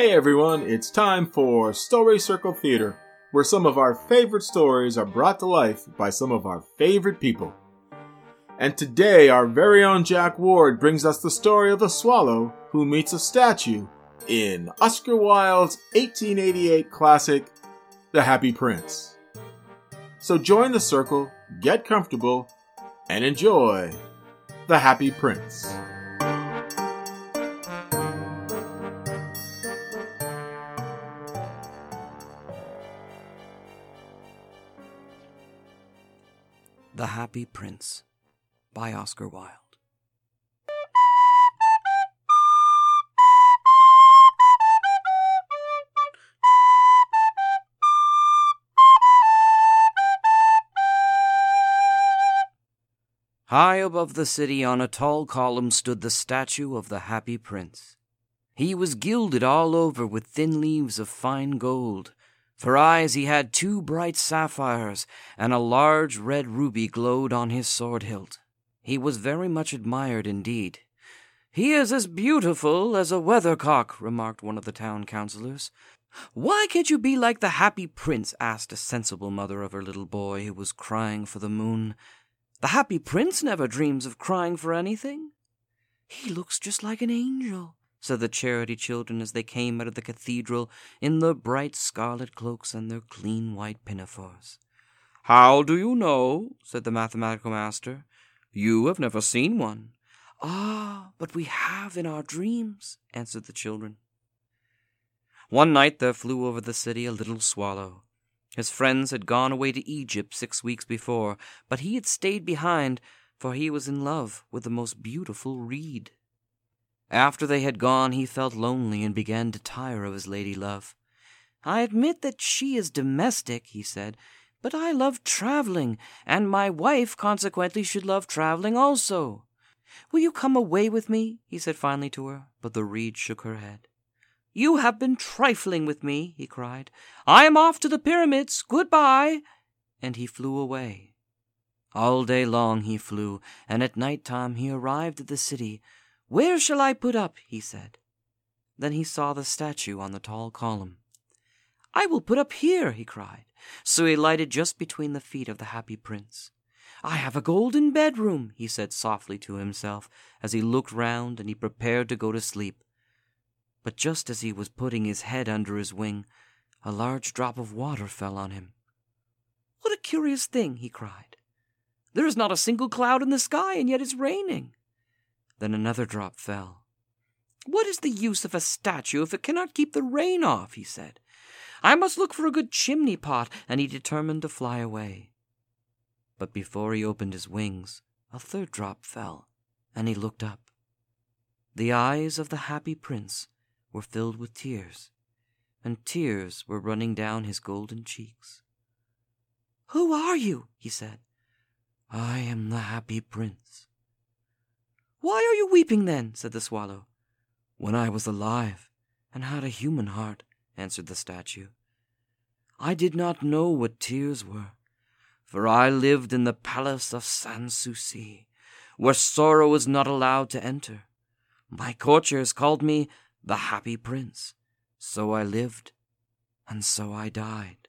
Hey everyone, it's time for Story Circle Theater, where some of our favorite stories are brought to life by some of our favorite people. And today, our very own Jack Ward brings us the story of a swallow who meets a statue in Oscar Wilde's 1888 classic, The Happy Prince. So join the circle, get comfortable, and enjoy The Happy Prince. Happy Prince by Oscar Wilde. High above the city on a tall column stood the statue of the Happy Prince. He was gilded all over with thin leaves of fine gold. For eyes he had two bright sapphires, and a large red ruby glowed on his sword hilt. He was very much admired indeed. He is as beautiful as a weathercock, remarked one of the town councillors. Why can't you be like the happy prince? asked a sensible mother of her little boy who was crying for the moon. The happy prince never dreams of crying for anything. He looks just like an angel, said the charity children as they came out of the cathedral in their bright scarlet cloaks and their clean white pinafores. How do you know? said the mathematical master. You have never seen one. Ah, but we have in our dreams, answered the children. One night there flew over the city a little swallow. His friends had gone away to Egypt six weeks before, but he had stayed behind, for he was in love with the most beautiful reed. After they had gone, he felt lonely and began to tire of his lady love. I admit that she is domestic, he said, but I love traveling, and my wife consequently should love traveling also. Will you come away with me? he said finally to her, but the reed shook her head. You have been trifling with me, he cried. I am off to the pyramids. Good-bye. And he flew away. All day long he flew, and at night time he arrived at the city. Where shall I put up? he said. Then he saw the statue on the tall column. I will put up here, he cried. So he lighted just between the feet of the happy prince. I have a golden bedroom, he said softly to himself as he looked round and he prepared to go to sleep. But just as he was putting his head under his wing, a large drop of water fell on him. What a curious thing, he cried. There is not a single cloud in the sky, and yet it's raining. Then another drop fell. What is the use of a statue if it cannot keep the rain off? he said. I must look for a good chimney pot, and he determined to fly away. But before he opened his wings, a third drop fell, and he looked up. The eyes of the happy prince were filled with tears, and tears were running down his golden cheeks. Who are you? he said. I am the happy prince. Why are you weeping then? said the swallow. When I was alive and had a human heart, answered the statue, I did not know what tears were, for I lived in the palace of Sans Souci, where sorrow is not allowed to enter. My courtiers called me the happy prince. So I lived, and so I died.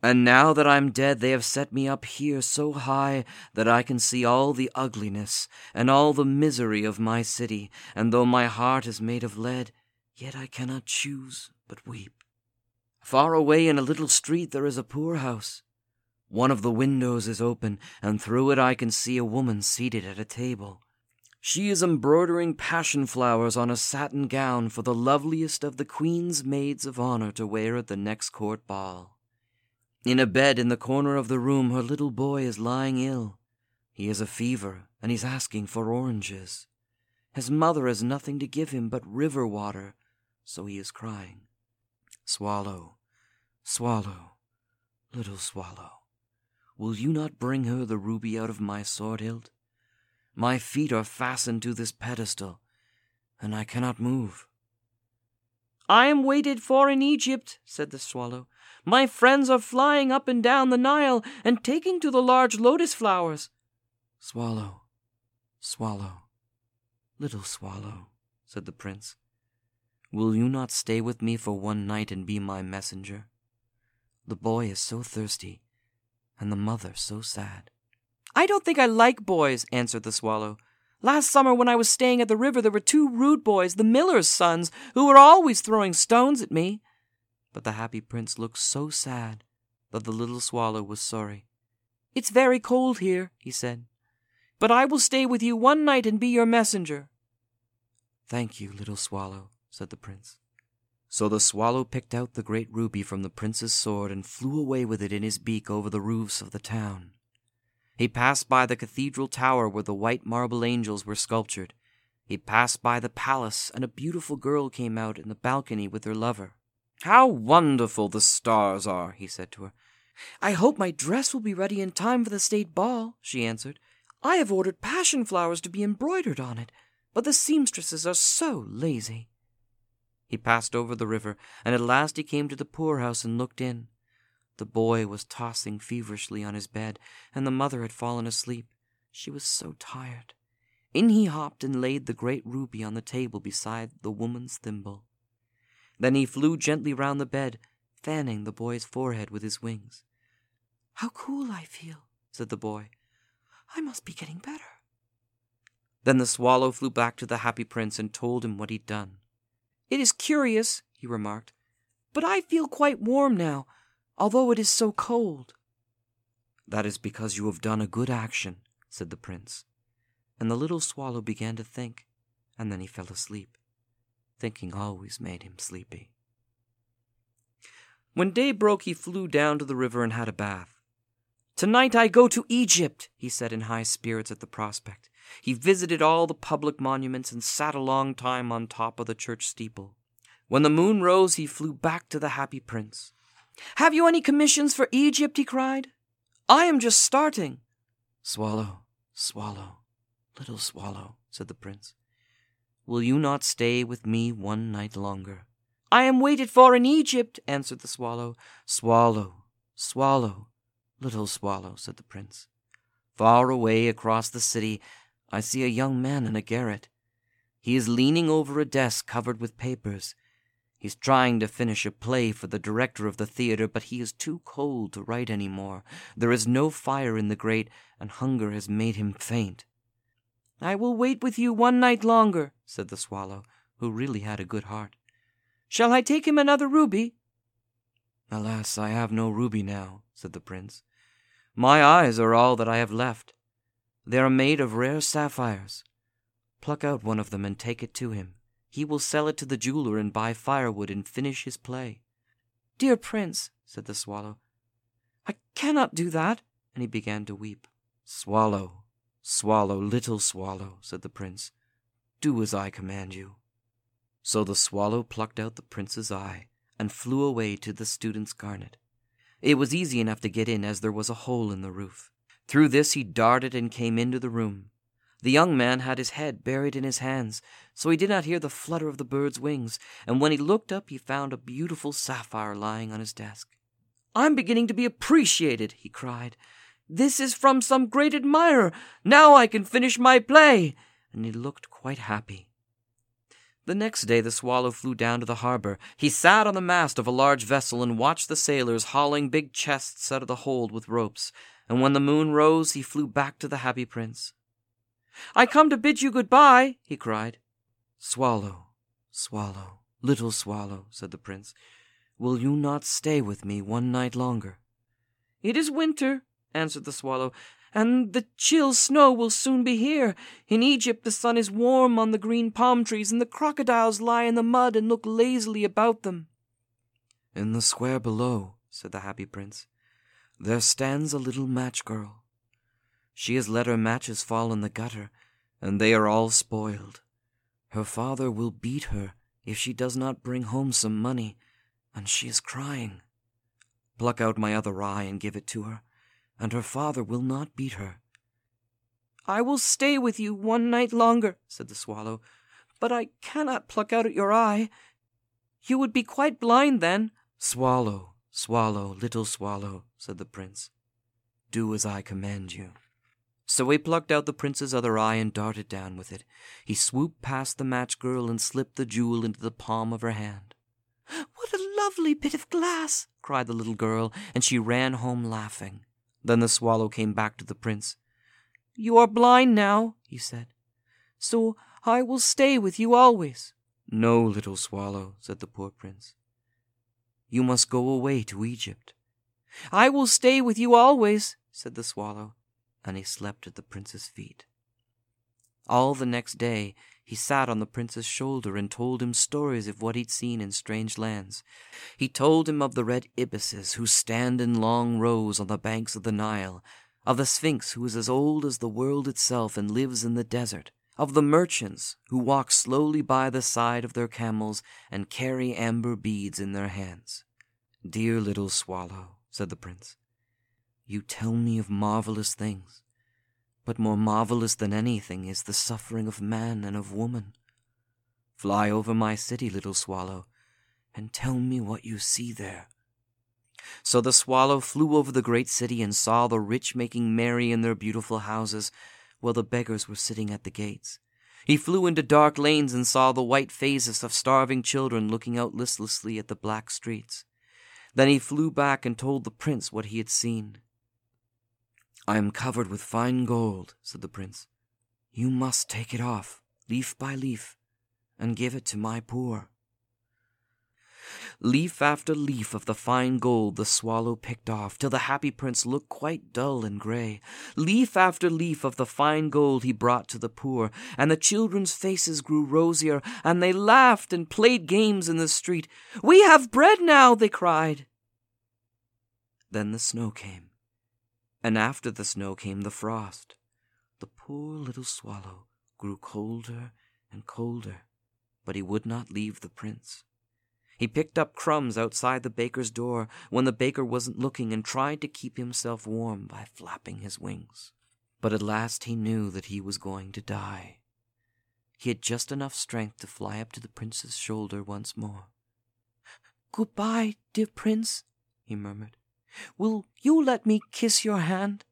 And now that I'm dead, they have set me up here so high that I can see all the ugliness and all the misery of my city, and though my heart is made of lead, yet I cannot choose but weep. Far away in a little street there is a poorhouse. One of the windows is open, and through it I can see a woman seated at a table. She is embroidering passion flowers on a satin gown for the loveliest of the Queen's maids of honor to wear at the next court ball. In a bed in the corner of the room, her little boy is lying ill. He has a fever, and he's asking for oranges. His mother has nothing to give him but river water, so he is crying. Swallow, swallow, little swallow, will you not bring her the ruby out of my sword hilt? My feet are fastened to this pedestal, and I cannot move. I am waited for in Egypt, said the swallow. My friends are flying up and down the Nile and taking to the large lotus flowers. Swallow, swallow, little swallow, said the prince. Will you not stay with me for one night and be my messenger? The boy is so thirsty, and the mother so sad. I don't think I like boys, answered the swallow. Last summer, when I was staying at the river, there were two rude boys, the miller's sons, who were always throwing stones at me. But the happy prince looked so sad that the little swallow was sorry. It's very cold here, he said, but I will stay with you one night and be your messenger. Thank you, little swallow, said the prince. So the swallow picked out the great ruby from the prince's sword and flew away with it in his beak over the roofs of the town. He passed by the cathedral tower where the white marble angels were sculptured. He passed by the palace, and a beautiful girl came out in the balcony with her lover. How wonderful the stars are, he said to her. I hope my dress will be ready in time for the state ball, she answered. I have ordered passion flowers to be embroidered on it, but the seamstresses are so lazy. He passed over the river, and at last he came to the poorhouse and looked in. The boy was tossing feverishly on his bed, and the mother had fallen asleep. She was so tired. In he hopped and laid the great ruby on the table beside the woman's thimble. Then he flew gently round the bed, fanning the boy's forehead with his wings. How cool I feel, said the boy. I must be getting better. Then the swallow flew back to the happy prince and told him what he'd done. It is curious, he remarked, but I feel quite warm now, although it is so cold. That is because you have done a good action, said the prince. And the little swallow began to think, and then he fell asleep. Thinking always made him sleepy. When day broke, he flew down to the river and had a bath. Tonight I go to Egypt, he said in high spirits at the prospect. He visited all the public monuments and sat a long time on top of the church steeple. When the moon rose, he flew back to the happy prince. Have you any commissions for Egypt? he cried. I am just starting. Swallow, swallow, little swallow, said the prince. Will you not stay with me one night longer? I am waited for in Egypt, answered the swallow. Swallow, swallow, Little swallow, said the prince. Far away across the city, I see a young man in a garret. He is leaning over a desk covered with papers. He's trying to finish a play for the director of the theater, but he is too cold to write any more. There is no fire in the grate, and hunger has made him faint. I will wait with you one night longer, said the swallow, who really had a good heart. Shall I take him another ruby? Alas, I have no ruby now, said the prince. My eyes are all that I have left. They are made of rare sapphires. Pluck out one of them and take it to him. He will sell it to the jeweler and buy firewood and finish his play. Dear prince, said the swallow, I cannot do that. And he began to weep. Swallow, swallow, little swallow, said the prince, do as I command you. So the swallow plucked out the prince's eye and flew away to the student's garnet. It was easy enough to get in, as there was a hole in the roof. Through this he darted and came into the room. The young man had his head buried in his hands, so he did not hear the flutter of the bird's wings, and when he looked up he found a beautiful sapphire lying on his desk. I'm beginning to be appreciated, he cried. This is from some great admirer. Now I can finish my play. And he looked quite happy. The next day the swallow flew down to the harbor. He sat on the mast of a large vessel and watched the sailors hauling big chests out of the hold with ropes. And when the moon rose, he flew back to the happy prince. I come to bid you good-bye, he cried. Swallow, swallow, little swallow, said the prince, will you not stay with me one night longer? It is winter, answered the swallow, and the chill snow will soon be here. In Egypt the sun is warm on the green palm trees, and the crocodiles lie in the mud and look lazily about them. In the square below, said the happy prince, there stands a little match girl. She has let her matches fall in the gutter, and they are all spoiled. Her father will beat her if she does not bring home some money, and she is crying. Pluck out my other eye and give it to her and her father will not beat her. I will stay with you one night longer, said the swallow, but I cannot pluck out your eye. You would be quite blind then. Swallow, swallow, little swallow, said the prince. Do as I command you. So he plucked out the prince's other eye and darted down with it. He swooped past the match girl and slipped the jewel into the palm of her hand. What a lovely bit of glass! cried the little girl, and she ran home laughing. Then the swallow came back to the prince. You are blind now, he said, so I will stay with you always. No, little swallow, said the poor prince. You must go away to Egypt. I will stay with you always, said the swallow, and he slept at the prince's feet. All the next day he sat on the prince's shoulder and told him stories of what he'd seen in strange lands. He told him of the red ibises who stand in long rows on the banks of the Nile, of the Sphinx who is as old as the world itself and lives in the desert, of the merchants who walk slowly by the side of their camels and carry amber beads in their hands. Dear little swallow, said the prince, you tell me of marvelous things, but more marvelous than anything is the suffering of man and of woman. Fly over my city, little swallow, and tell me what you see there. So the swallow flew over the great city and saw the rich making merry in their beautiful houses, while the beggars were sitting at the gates. He flew into dark lanes and saw the white faces of starving children looking out listlessly at the black streets. Then he flew back and told the prince what he had seen. I am covered with fine gold, said the prince. You must take it off, leaf by leaf, and give it to my poor. Leaf after leaf of the fine gold the swallow picked off, till the happy prince looked quite dull and grey. Leaf after leaf of the fine gold he brought to the poor, and the children's faces grew rosier, and they laughed and played games in the street. We have bread now, they cried. Then the snow came, and after the snow came the frost. The poor little swallow grew colder and colder, but he would not leave the prince. He picked up crumbs outside the baker's door when the baker wasn't looking and tried to keep himself warm by flapping his wings. But at last he knew that he was going to die. He had just enough strength to fly up to the prince's shoulder once more. Goodbye, dear prince, he murmured. Will you let me kiss your hand?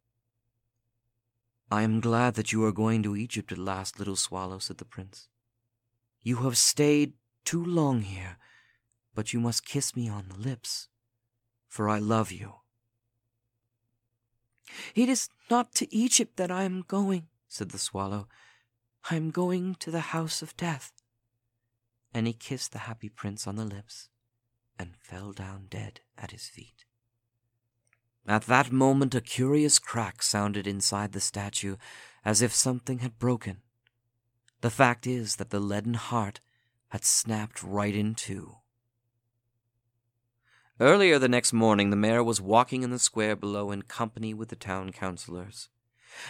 I am glad that you are going to Egypt at last, little swallow, said the prince. You have stayed too long here but you must kiss me on the lips, for I love you. It is not to Egypt that I am going, said the swallow. I am going to the house of death. And he kissed the happy prince on the lips and fell down dead at his feet. At that moment, a curious crack sounded inside the statue, as if something had broken. The fact is that the leaden heart had snapped right in two. Earlier the next morning, the mayor was walking in the square below in company with the town councillors.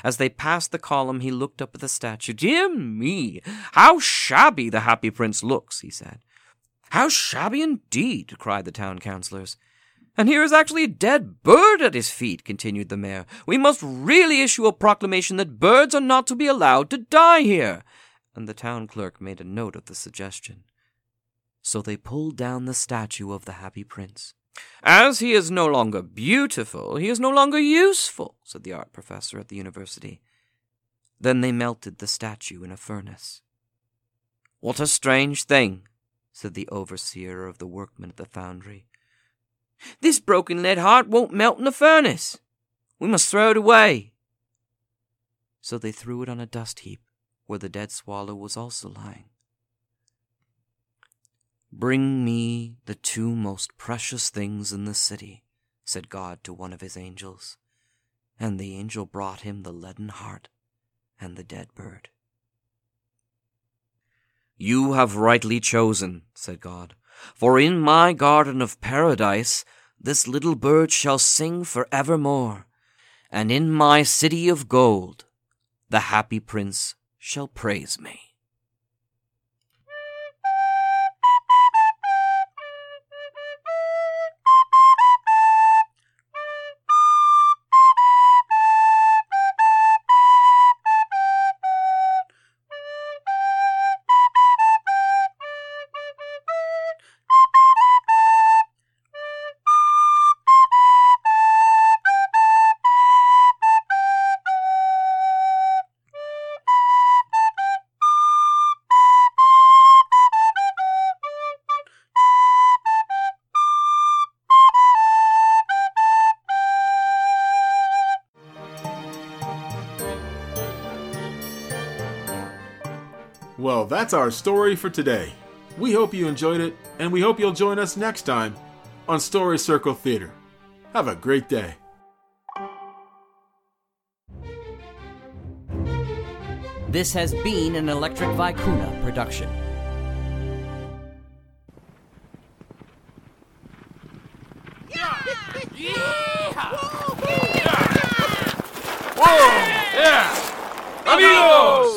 As they passed the column, he looked up at the statue. Dear me, how shabby the happy prince looks, he said. How shabby indeed, cried the town councillors. And here is actually a dead bird at his feet, continued the mayor. We must really issue a proclamation that birds are not to be allowed to die here. And the town clerk made a note of the suggestion so they pulled down the statue of the happy prince. As he is no longer beautiful, he is no longer useful, said the art professor at the university. Then they melted the statue in a furnace. What a strange thing, said the overseer of the workmen at the foundry. This broken lead heart won't melt in the furnace. We must throw it away. So they threw it on a dust heap where the dead swallow was also lying. Bring me the two most precious things in the city, said God to one of his angels. And the angel brought him the leaden heart and the dead bird. You have rightly chosen, said God, for in my garden of paradise this little bird shall sing for evermore, and in my city of gold the happy prince shall praise me. Well, that's our story for today. We hope you enjoyed it, and we hope you'll join us next time on Story Circle Theater. Have a great day. This has been an Electric Vicuna production. Yeah! Yeah! Whoa! Yeah! Amigos!